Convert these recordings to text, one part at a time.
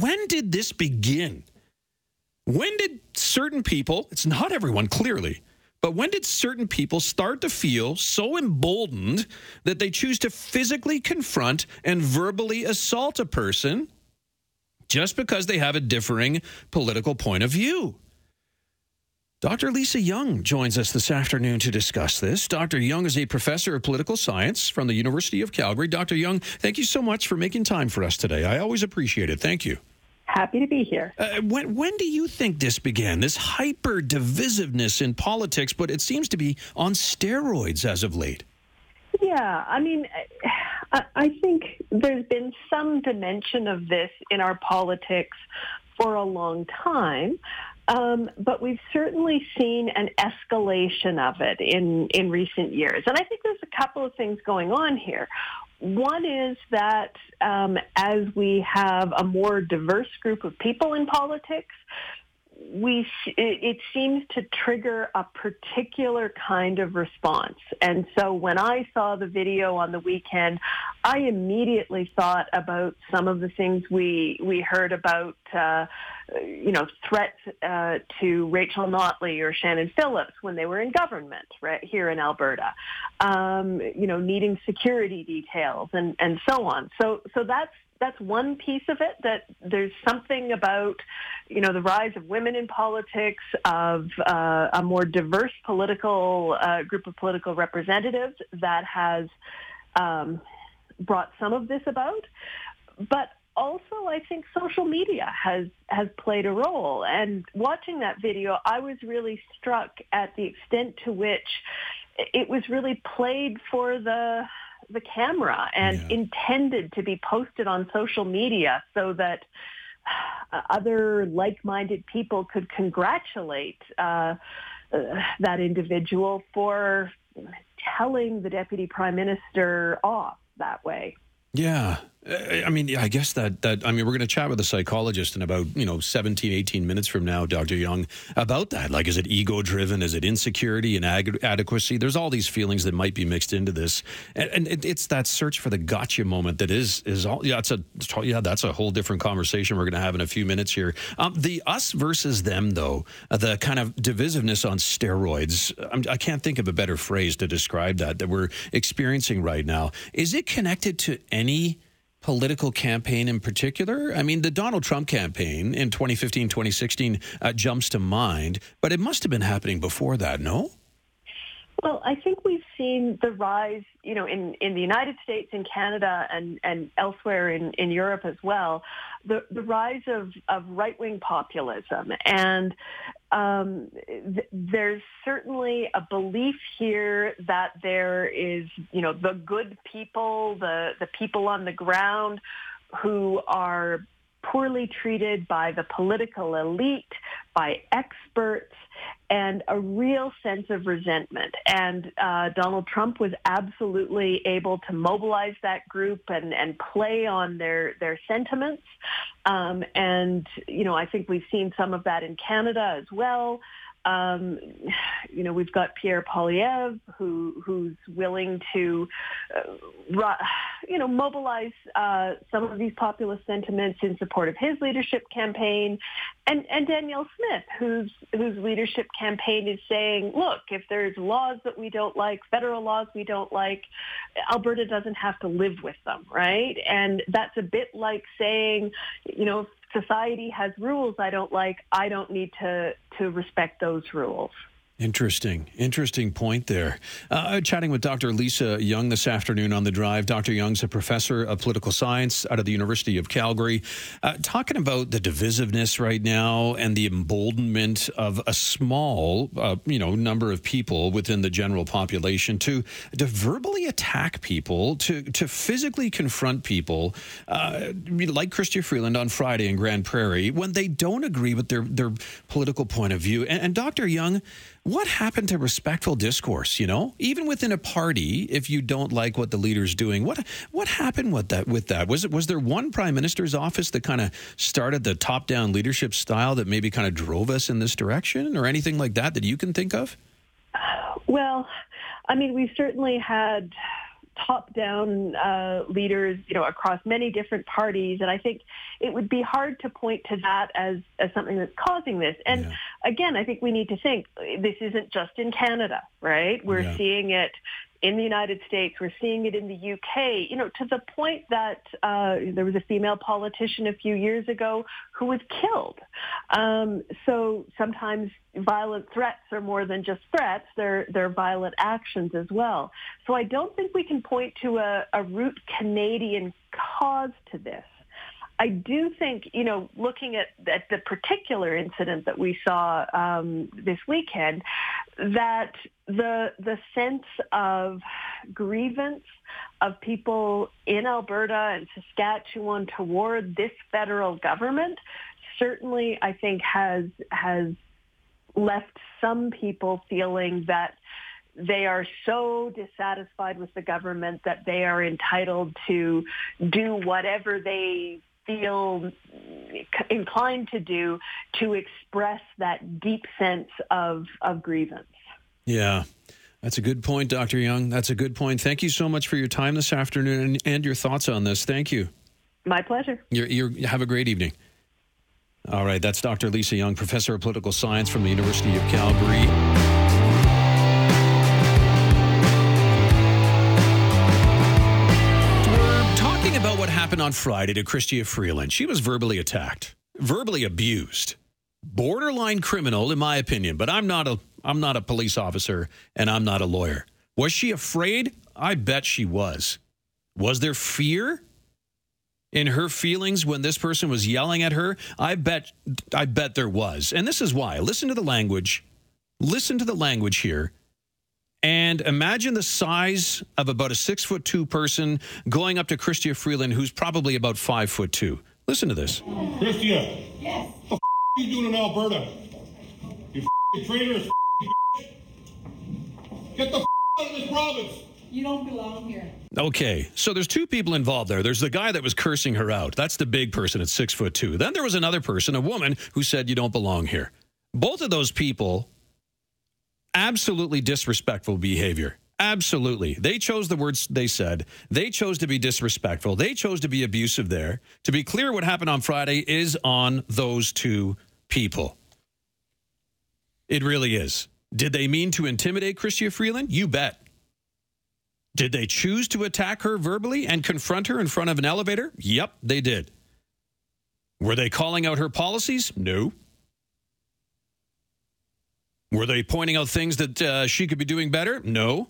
when did this begin? When did certain people, it's not everyone clearly, but when did certain people start to feel so emboldened that they choose to physically confront and verbally assault a person just because they have a differing political point of view? Dr. Lisa Young joins us this afternoon to discuss this. Dr. Young is a professor of political science from the University of Calgary. Dr. Young, thank you so much for making time for us today. I always appreciate it. Thank you. Happy to be here. Uh, when, when do you think this began? This hyper divisiveness in politics, but it seems to be on steroids as of late. Yeah, I mean, I, think there's been some dimension of this in our politics for a long time. Um, but we've certainly seen an escalation of it in, in recent years. And I think there's a couple of things going on here. One is that um, as we have a more diverse group of people in politics, we it, seems to trigger a particular kind of response. And so when I saw the video on the weekend, I immediately thought about some of the things we we heard about, uh, you know, threats uh, to Rachel Notley or Shannon Phillips when they were in government, right here in Alberta. Um, you know, needing security details and and so on. So so that's that's one piece of it. That there's something about, you know, the rise of women in politics, of uh, a more diverse political uh, group of political representatives that has um, brought some of this about. But also, I think social media has has played a role. And watching that video, I was really struck at the extent to which it was really played for the the camera and yeah. intended to be posted on social media so that uh, other like-minded people could congratulate uh, uh, that individual for telling the deputy prime minister off that way. Yeah. I mean, I guess that, that I mean, we're going to chat with a psychologist in about, you know, 17, 18 minutes from now, Dr. Young, about that. Like, is it ego driven? Is it insecurity and ag- adequacy? There's all these feelings that might be mixed into this. And, and it, it's that search for the gotcha moment that is, is all, yeah, it's a, yeah, that's a whole different conversation we're going to have in a few minutes here. Um, the us versus them, though, the kind of divisiveness on steroids, I'm, I can not think of a better phrase to describe that, that we're experiencing right now. Is it connected to any political campaign in particular? I mean, the Donald Trump campaign in 2015, 2016 uh, jumps to mind, but it must have been happening before that, no? Well, I think we've seen the rise, you know, in, in the United States, in Canada, and, and elsewhere in, in Europe as well, the, the rise of, of right-wing populism. And um, th- there's certainly a belief here that there is, you know, the good people, the, the people on the ground who are poorly treated by the political elite, by experts, and a real sense of resentment. And uh, Donald Trump was absolutely able to mobilize that group and, and play on their, their sentiments. Um, and, you know, I think we've seen some of that in Canada as well. Um, you know, we've got Pierre Poilievre, who who's willing to, uh, you know, mobilize uh, some of these populist sentiments in support of his leadership campaign, and and Danielle Smith, whose whose leadership campaign is saying, look, if there's laws that we don't like, federal laws we don't like, Alberta doesn't have to live with them, right? And that's a bit like saying, you know, society has rules I don't like, I don't need to, to respect those rules. Interesting, interesting point there. Uh, chatting with Dr. Lisa Young this afternoon on the drive. Dr. Young's a professor of political science out of the University of Calgary, uh, talking about the divisiveness right now and the emboldenment of a small, uh, you know, number of people within the general population to to verbally attack people, to to physically confront people, uh, like Chrystia Freeland on Friday in Grande Prairie when they don't agree with their their political point of view. and, and Dr. Young what happened to respectful discourse? You know, even within a party, if you don't like what the leader's doing, what what happened with that? With that, was it was there one prime minister's office that kind of started the top down leadership style that maybe kind of drove us in this direction, or anything like that that you can think of? Well, I mean, we certainly had top-down uh, leaders, you know, across many different parties, and I think it would be hard to point to that as as something that's causing this. And yeah. again, I think we need to think this isn't just in Canada, right? We're yeah. seeing it in the United States. We're seeing it in the UK, you know, to the point that uh, there was a female politician a few years ago who was killed. Um, so sometimes violent threats are more than just threats. They're, they're violent actions as well. So I don't think we can point to a, a root Canadian cause to this. I do think, you know, looking at, at the particular incident that we saw um, this weekend, that the the sense of grievance of people in Alberta and Saskatchewan toward this federal government certainly, I think, has has left some people feeling that they are so dissatisfied with the government that they are entitled to do whatever they feel inclined to do to express that deep sense of, of grievance. Yeah. That's a good point, Dr. Young. That's a good point. Thank you so much for your time this afternoon and, and your thoughts on this. Thank you. My pleasure. You're, you're, have a great evening. All right, that's Dr. Lisa Young, professor of political science from the University of Calgary. Happened on Friday to Chrystia Freeland. She was verbally attacked, verbally abused. Borderline criminal, in my opinion, but I'm not a I'm not a police officer and I'm not a lawyer. Was she afraid? I bet she was. Was there fear in her feelings when this person was yelling at her? I bet I bet there was. And this is why. Listen to the language. Listen to the language here. And imagine the size of about a six foot two person going up to Chrystia Freeland, who's probably about five foot two. Listen to this. Chrystia. Yes. What the f- are you doing in Alberta? You f- traitorous f- Get the f- out of this province. You don't belong here. Okay, so there's two people involved there. There's the guy that was cursing her out. That's the big person at six foot two. Then there was another person, a woman, who said, You don't belong here. Both of those people absolutely disrespectful behavior. Absolutely. They chose the words they said. They chose to be disrespectful. They chose to be abusive there. To be clear, what happened on Friday is on those two people. It really is. Did they mean to intimidate Chrystia Freeland? You bet. Did they choose to attack her verbally and confront her in front of an elevator? Yep, they did. Were they calling out her policies? No. Were they pointing out things that uh, she could be doing better? No.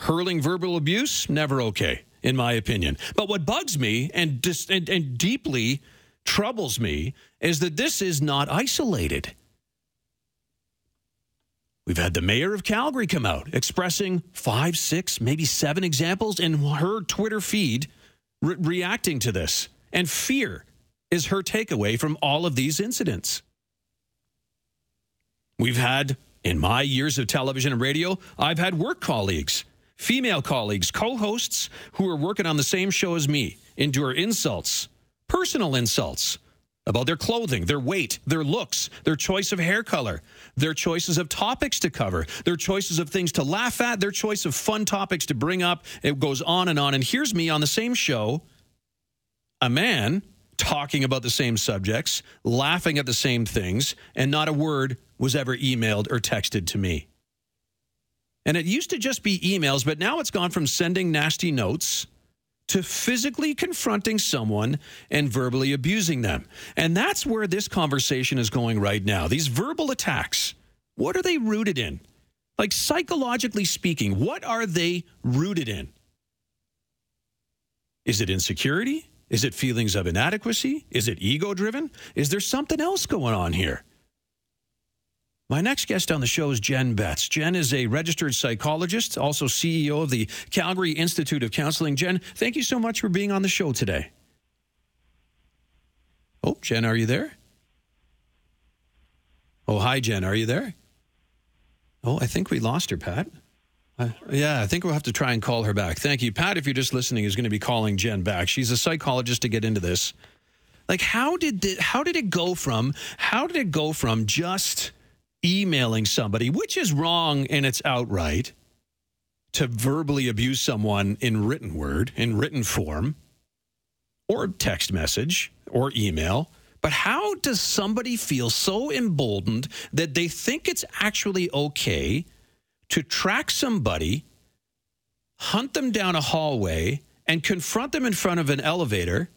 Hurling verbal abuse? Never okay, in my opinion. But what bugs me and, dis- and, and deeply troubles me is that this is not isolated. We've had the mayor of Calgary come out expressing five, six, maybe seven examples in her Twitter feed re- reacting to this. And fear is her takeaway from all of these incidents. We've had, in my years of television and radio, I've had work colleagues, female colleagues, co hosts who are working on the same show as me endure insults, personal insults about their clothing, their weight, their looks, their choice of hair color, their choices of topics to cover, their choices of things to laugh at, their choice of fun topics to bring up. It goes on and on. And here's me on the same show, a man talking about the same subjects, laughing at the same things, and not a word was ever emailed or texted to me. And it used to just be emails, but now it's gone from sending nasty notes to physically confronting someone and verbally abusing them. And that's where this conversation is going right now. These verbal attacks, what are they rooted in? Like psychologically speaking, what are they rooted in? Is it insecurity? Is it feelings of inadequacy? Is it ego driven? Is there something else going on here? My next guest on the show is Jenn Betts. Jenn is a registered psychologist, also CEO of the Calgary Institute of Counseling. Jenn, thank you so much for being on the show today. Oh, Jenn, are you there? Oh, hi, Jenn. Are you there? Oh, I think we lost her, Pat. Uh, yeah, I think we'll have to try and call her back. Thank you. Pat, if you're just listening, is going to be calling Jenn back. She's a psychologist to get into this. Like, how did how did it go from how did it go from just emailing somebody, which is wrong and it's outright, to verbally abuse someone in written word, in written form, or text message or email. But how does somebody feel so emboldened that they think it's actually okay to track somebody, hunt them down a hallway, and confront them in front of an elevator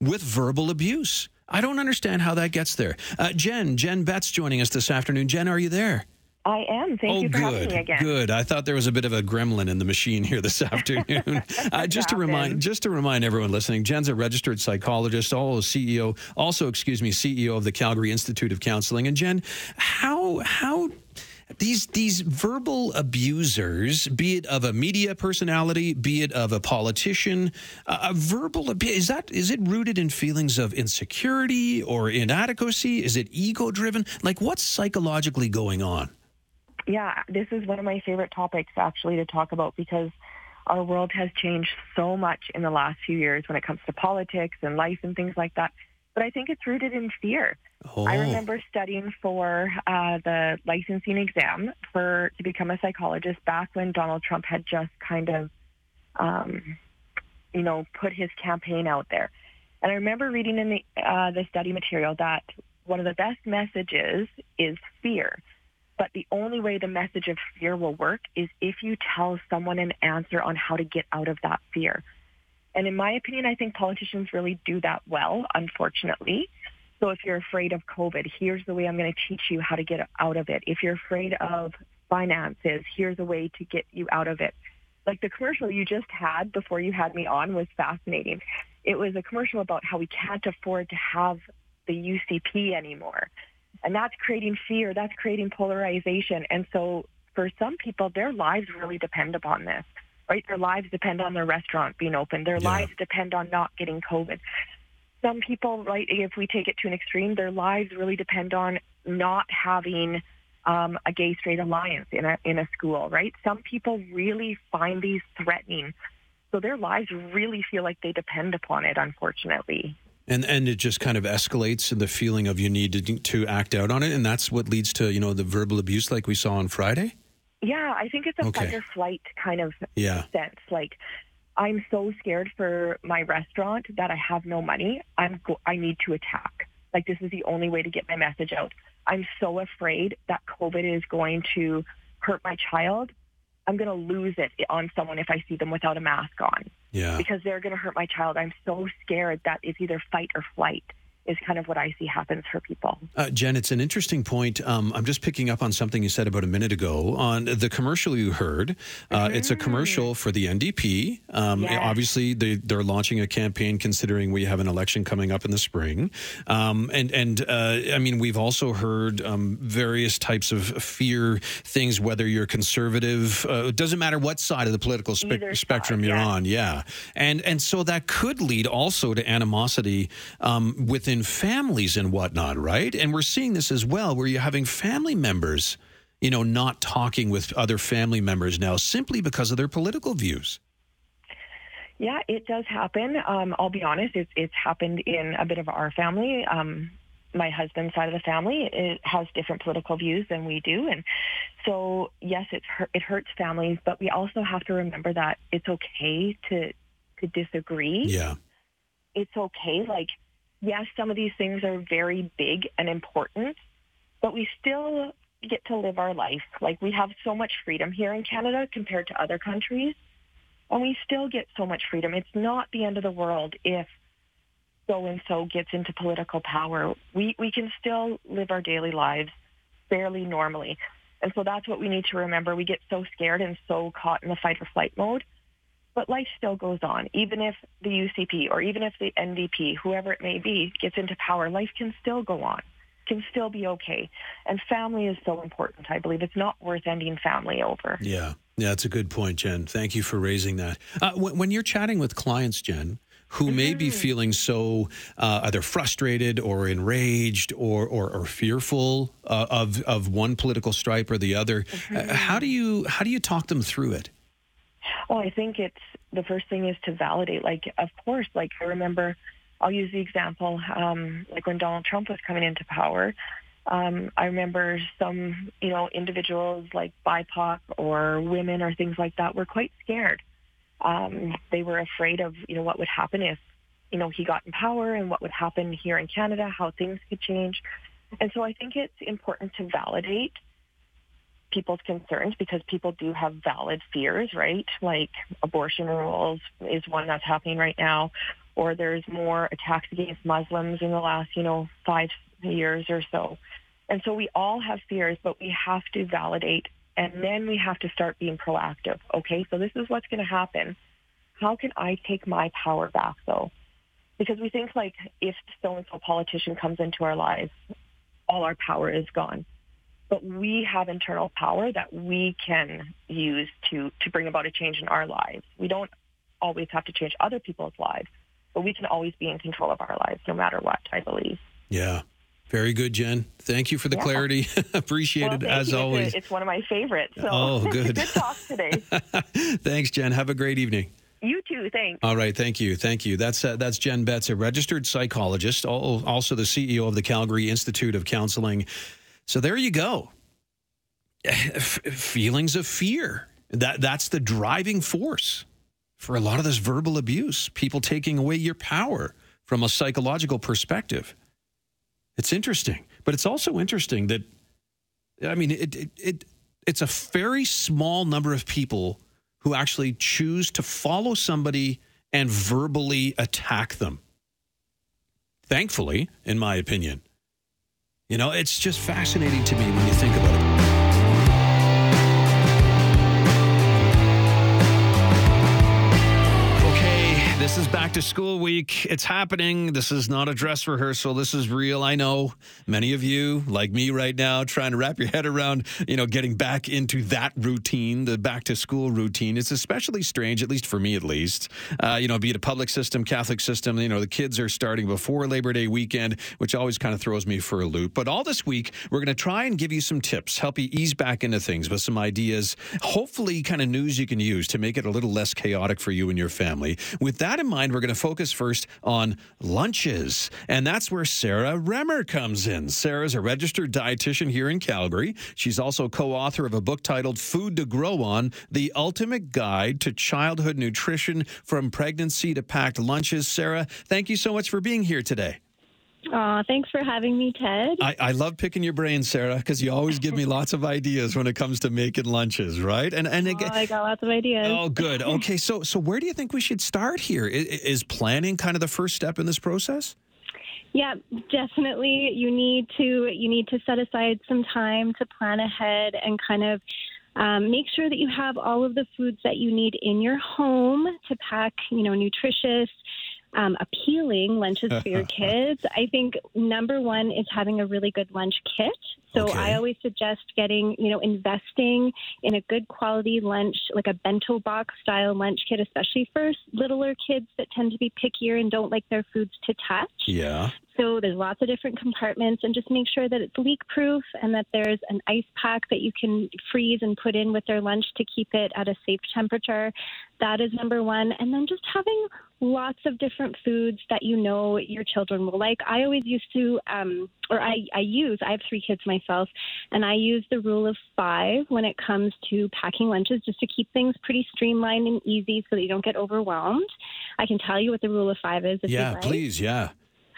with verbal abuse? I don't understand how that gets there. Uh, Jenn, Jenn Betts joining us this afternoon. Jenn, are you there? I am. Thank oh, you for good, having me again. Good. I thought there was a bit of a gremlin in the machine here this afternoon. uh, just to remind, just to remind everyone listening, Jenn's a registered psychologist, also CEO, also excuse me, CEO of the Calgary Institute of Counseling. And Jenn, how how these these verbal abusers, be it of a media personality, be it of a politician, a verbal is that is it rooted in feelings of insecurity or inadequacy? Is it ego driven? Like what's psychologically going on? Yeah, this is one of my favorite topics actually to talk about because our world has changed so much in the last few years when it comes to politics and life and things like that. But I think it's rooted in fear. Oh. I remember studying for uh, the licensing exam for to become a psychologist back when Donald Trump had just kind of, um, you know, put his campaign out there. And I remember reading in the uh, the study material that one of the best messages is fear. But the only way the message of fear will work is if you tell someone an answer on how to get out of that fear. And in my opinion, I think politicians really do that well, unfortunately. So if you're afraid of COVID, here's the way I'm going to teach you how to get out of it. If you're afraid of finances, here's a way to get you out of it. Like the commercial you just had before you had me on was fascinating. It was a commercial about how we can't afford to have the UCP anymore. And that's creating fear, that's creating polarization. And so for some people, their lives really depend upon this, right? Their lives depend on their restaurant being open. Their Yeah. lives depend on not getting COVID. Some people, right, if we take it to an extreme, their lives really depend on not having um, a gay straight alliance in a, in a school, right? Some people really find these threatening. So their lives really feel like they depend upon it, unfortunately. and and it just kind of escalates in the feeling of you need to, to act out on it and that's what leads to you know the verbal abuse like we saw on friday Yeah, I think it's a Okay. fight or flight kind of yeah sense. Like, I'm so scared for my restaurant that I have no money. I'm go- I need to attack. Like, this is the only way to get my message out. I'm so afraid that COVID is going to hurt my child. I'm going to lose it on someone if I see them without a mask on yeah because they're going to hurt my child. I'm so scared that it's either fight or flight is kind of what I see happens for people. Uh, Jenn, it's an interesting point. Um, I'm just picking up on something you said about a minute ago on the commercial you heard. Uh, It's a commercial for the NDP. Um, Yes. Obviously, they, they're launching a campaign considering we have an election coming up in the spring. Um, and and uh, I mean, we've also heard um, various types of fear things, whether you're conservative, uh, it doesn't matter what side of the political spe- spectrum side, you're yeah. on. Yeah. And, and so that could lead also to animosity um, within families and whatnot, right? And we're seeing this as well, where you're having family members, you know, not talking with other family members now simply because of their political views. Yeah, it does happen. Um, I'll be honest, it's, it's happened in a bit of our family. Um, my husband's side of the family it has different political views than we do, and so yes, it's hurt, it hurts families. But we also have to remember that it's okay to to disagree. Yeah. It's okay. Like yes, some of these things are very big and important, but we still get to live our life. Like we have so much freedom here in Canada compared to other countries and we still get so much freedom. It's not the end of the world if so and so gets into political power. We we can still live our daily lives fairly normally. And so that's what we need to remember. We get so scared and so caught in the fight or flight mode. But life still goes on. Even if the UCP or even if the NDP, whoever it may be, gets into power, life can still go on, can still be okay. And family is so important, I believe. It's not worth ending family over. Yeah. Yeah, that's a good point, Jenn. Thank you for raising that. Uh, when, when you're chatting with clients, Jenn, who may be feeling so uh, either frustrated or enraged or or, or fearful uh, of of one political stripe or the other, uh, how do you how do you talk them through it? Well, I think it's the first thing is to validate. Like, of course, like I remember, I'll use the example, um, like when Donald Trump was coming into power, Um, I remember some, you know, individuals like BIPOC or women or things like that were quite scared. Um, they were afraid of, you know, what would happen if, you know, he got in power and what would happen here in Canada, how things could change. And so I think it's important to validate people's concerns because people do have valid fears, right? Like abortion rules is one that's happening right now, or there's more attacks against Muslims in the last, you know, five years or so. And so we all have fears, but we have to validate and then we have to start being proactive. Okay, so this is what's going to happen. How can I take my power back though? Because we think like if so and so politician comes into our lives, all our power is gone. But we have internal power that we can use to, to bring about a change in our lives. We don't always have to change other people's lives, but we can always be in control of our lives no matter what, I believe. Yeah. Very good, Jenn. Thank you for the yeah. clarity. Appreciate well, it as you. always. It's, a, it's, one of my favorites. So oh, good. good talk today. Thanks, Jenn. Have a great evening. You too. Thanks. All right. Thank you. Thank you. That's uh, that's Jenn Betts, a registered psychologist, also the CEO of the Calgary Institute of Counseling. So there you go. Feelings of fear. That that's the driving force for a lot of this verbal abuse. People taking away your power from a psychological perspective. It's interesting, but it's also interesting that, I mean, it, it, it it's a very small number of people who actually choose to follow somebody and verbally attack them. Thankfully, in my opinion. You know, it's just fascinating to me when you think about it. Back to school week. It's happening. This is not a dress rehearsal. This is real. I know many of you, like me right now, trying to wrap your head around, you know, getting back into that routine, the back to school routine. It's especially strange, at least for me, at least. Uh, you know, be it a public system, Catholic system, you know, the kids are starting before Labor Day weekend, which always kind of throws me for a loop. But all this week, we're going to try and give you some tips, help you ease back into things with some ideas, hopefully, kind of news you can use to make it a little less chaotic for you and your family. With that, that in mind, we're going to focus first on lunches. And that's where Sarah Remmer comes in. Sarah's a registered dietitian here in Calgary. She's also co author of a book titled Food to Grow On The Ultimate Guide to Childhood Nutrition from Pregnancy to Packed Lunches. Sarah, thank you so much for being here today. Aw, thanks for having me, Ted. I, I love picking your brain, Sarah, because you always give me lots of ideas when it comes to making lunches, right? And and again, oh, I got lots of ideas. Oh, good. Okay, so so where do you think we should start here? Is, is planning kind of the first step in this process? Yeah, definitely. You need to you need to set aside some time to plan ahead and kind of um, make sure that you have all of the foods that you need in your home to pack, you know, nutritious um, appealing lunches for your kids, I think number one is having a really good lunch kit. So okay. I always suggest getting, you know, investing in a good quality lunch, like a bento box style lunch kit, especially for littler kids that tend to be pickier and don't like their foods to touch. Yeah. So there's lots of different compartments, and just make sure that it's leak proof and that there's an ice pack that you can freeze and put in with their lunch to keep it at a safe temperature. That is number one. And then just having lots of different foods that you know your children will like. I always used to, um, or I, I use, I have three kids myself, and I use the rule of five when it comes to packing lunches just to keep things pretty streamlined and easy so that you don't get overwhelmed. I can tell you what the rule of five is. yeah, like. please. Yeah.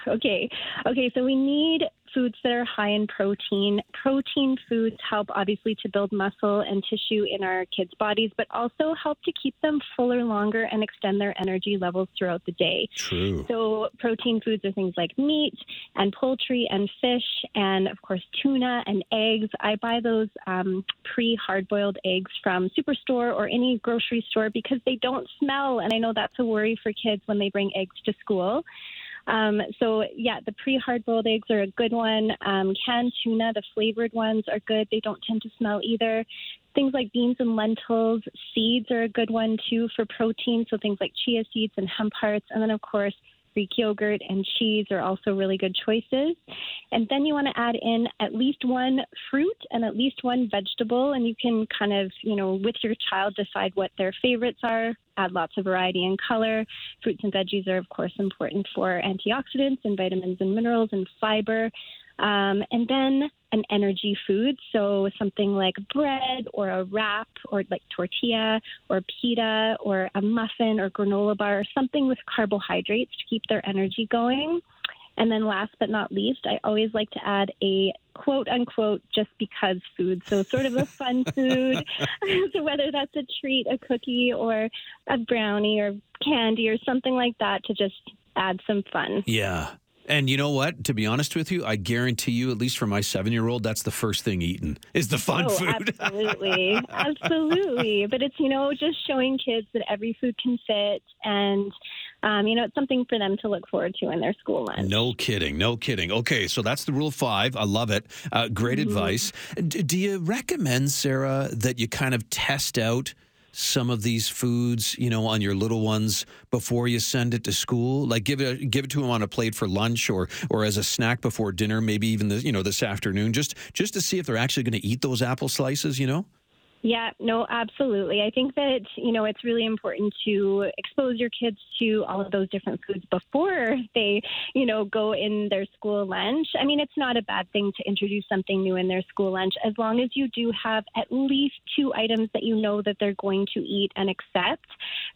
Okay. Okay. So we need foods that are high in protein. Protein foods help obviously to build muscle and tissue in our kids' bodies, but also help to keep them fuller longer and extend their energy levels throughout the day. True. So protein foods are things like meat and poultry and fish and of course tuna and eggs. I buy those um, pre-hard boiled eggs from Superstore or any grocery store because they don't smell, and I know that's a worry for kids when they bring eggs to school. Um, so yeah, the pre-hard boiled eggs are a good one. Um, canned tuna, the flavored ones are good. They don't tend to smell either. Things like beans and lentils, seeds are a good one too for protein. So things like chia seeds and hemp hearts, and then of course Greek yogurt and cheese are also really good choices. And then you want to add in at least one fruit and at least one vegetable, and you can kind of, you know, with your child decide what their favorites are. Add lots of variety and color. Fruits and veggies are, of course, important for antioxidants and vitamins and minerals and fiber. Um, and then an energy food, so something like bread or a wrap or like tortilla or pita or a muffin or granola bar, or something with carbohydrates to keep their energy going. And then last but not least, I always like to add a quote unquote just because food. So sort of a fun food. so whether that's a treat, a cookie, or a brownie or candy or something like that to just add some fun. Yeah. And you know what? To be honest with you, I guarantee you, at least for my seven year old, that's the first thing eaten is the fun oh, food. absolutely. absolutely. But it's, you know, just showing kids that every food can fit and, um, you know, it's something for them to look forward to in their school lunch. No kidding. No kidding. Okay. So that's the rule of five. I love it. Uh, great Mm-hmm. advice. D- do you recommend, Sarah, that you kind of test out? Some of these foods, you know, on your little ones before you send it to school? Like give it give it to them on a plate for lunch or or as a snack before dinner, maybe even the, you know this afternoon, just just to see if they're actually going to eat those apple slices. You know. Yeah, no, absolutely. I think that, you know, it's really important to expose your kids to all of those different foods before they, you know, go in their school lunch. I mean, it's not a bad thing to introduce something new in their school lunch as long as you do have at least two items that you know that they're going to eat and accept.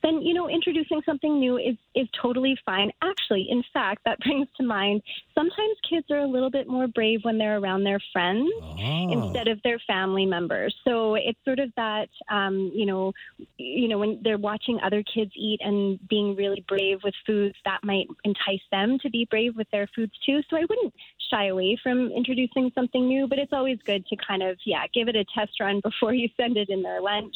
Then, you know, introducing something new is is totally fine. Actually, in fact, that brings to mind sometimes kids are a little bit more brave when they're around their friends Oh. instead of their family members. So it's sort of that, um, you know, you know, when they're watching other kids eat and being really brave with foods, that might entice them to be brave with their foods too. So I wouldn't shy away from introducing something new, but it's always good to kind of, yeah, give it a test run before you send it in their lunch.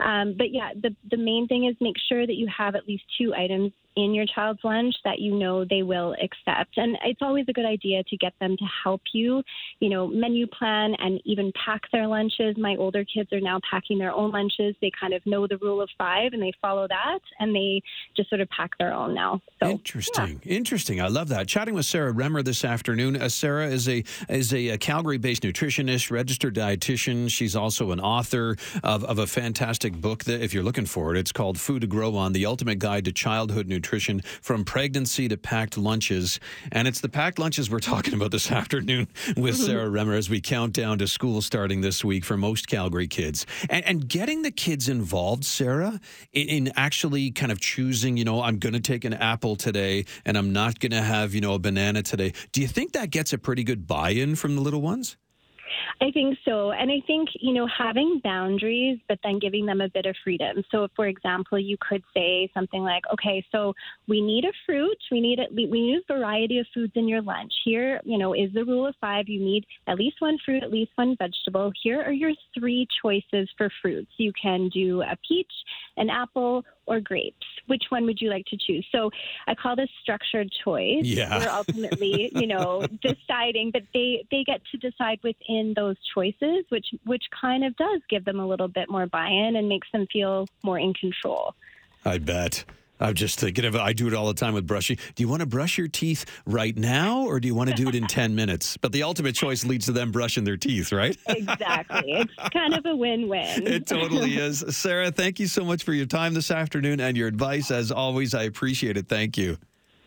Um, but yeah, the the main thing is make sure that you have at least two items in your child's lunch that you know they will accept. And it's always a good idea to get them to help you, you know, menu plan and even pack their lunches. My older kids are now packing their own lunches. They kind of know the rule of five and they follow that and they just sort of pack their own now. So Interesting, interesting. I love that. Chatting with Sarah Remmer this afternoon. Uh, Sarah is a is a, uh, Calgary-based nutritionist, registered dietitian. She's also an author of, of a fantastic book that, if you're looking for it, it's called "Food to Grow On: The Ultimate Guide to Childhood Nutrition from Pregnancy to Packed Lunches." And it's the packed lunches we're talking about this afternoon with mm-hmm. Sarah Remmer as we count down to school starting this week for most Calgary kids, and, and getting the kids involved, Sarah, in, in actually kind of choosing. You know, I'm going to take an apple today, and I'm not going to have you know a banana today. Do you think that gets a pretty good buy-in from the little ones? I think so. And I think, you know, having boundaries, but then giving them a bit of freedom. So, for example, you could say something like, okay, so we need a fruit. We need least, we need a variety of foods in your lunch. Here, you know, is the rule of five. You need at least one fruit, at least one vegetable. Here are your three choices for fruits. You can do a peach, an apple, or grapes. Which one would you like to choose? So I call this structured choice. Yeah. We're ultimately, you know, deciding, but they they get to decide within those choices, which which kind of does give them a little bit more buy-in and makes them feel more in control. I bet. I'm just thinking of I do it all the time with brushing. Do you want to brush your teeth right now or do you want to do it in 10 minutes? But the ultimate choice leads to them brushing their teeth, right? Exactly. it's kind of a win-win. It totally is. Sarah, thank you so much for your time this afternoon and your advice. As always, I appreciate it. Thank you.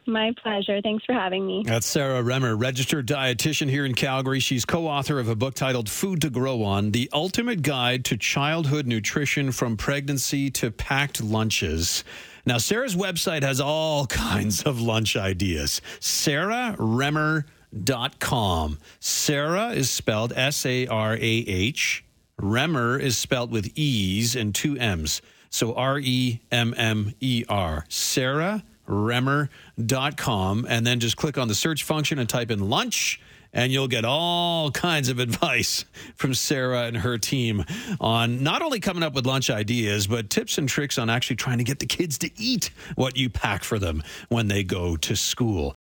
My pleasure. Thanks for having me. That's Sarah Remmer, registered dietitian here in Calgary. She's co author of a book titled Food to Grow On The Ultimate Guide to Childhood Nutrition from Pregnancy to Packed Lunches. Now, Sarah's website has all kinds of lunch ideas. SarahRemmer.com. Sarah is spelled S A R A H. Remmer is spelled with E's and two M's. So R E M M E R. Sarah remmer.com and then just click on the search function and type in lunch and you'll get all kinds of advice from Sarah and her team on not only coming up with lunch ideas, but tips and tricks on actually trying to get the kids to eat what you pack for them when they go to school.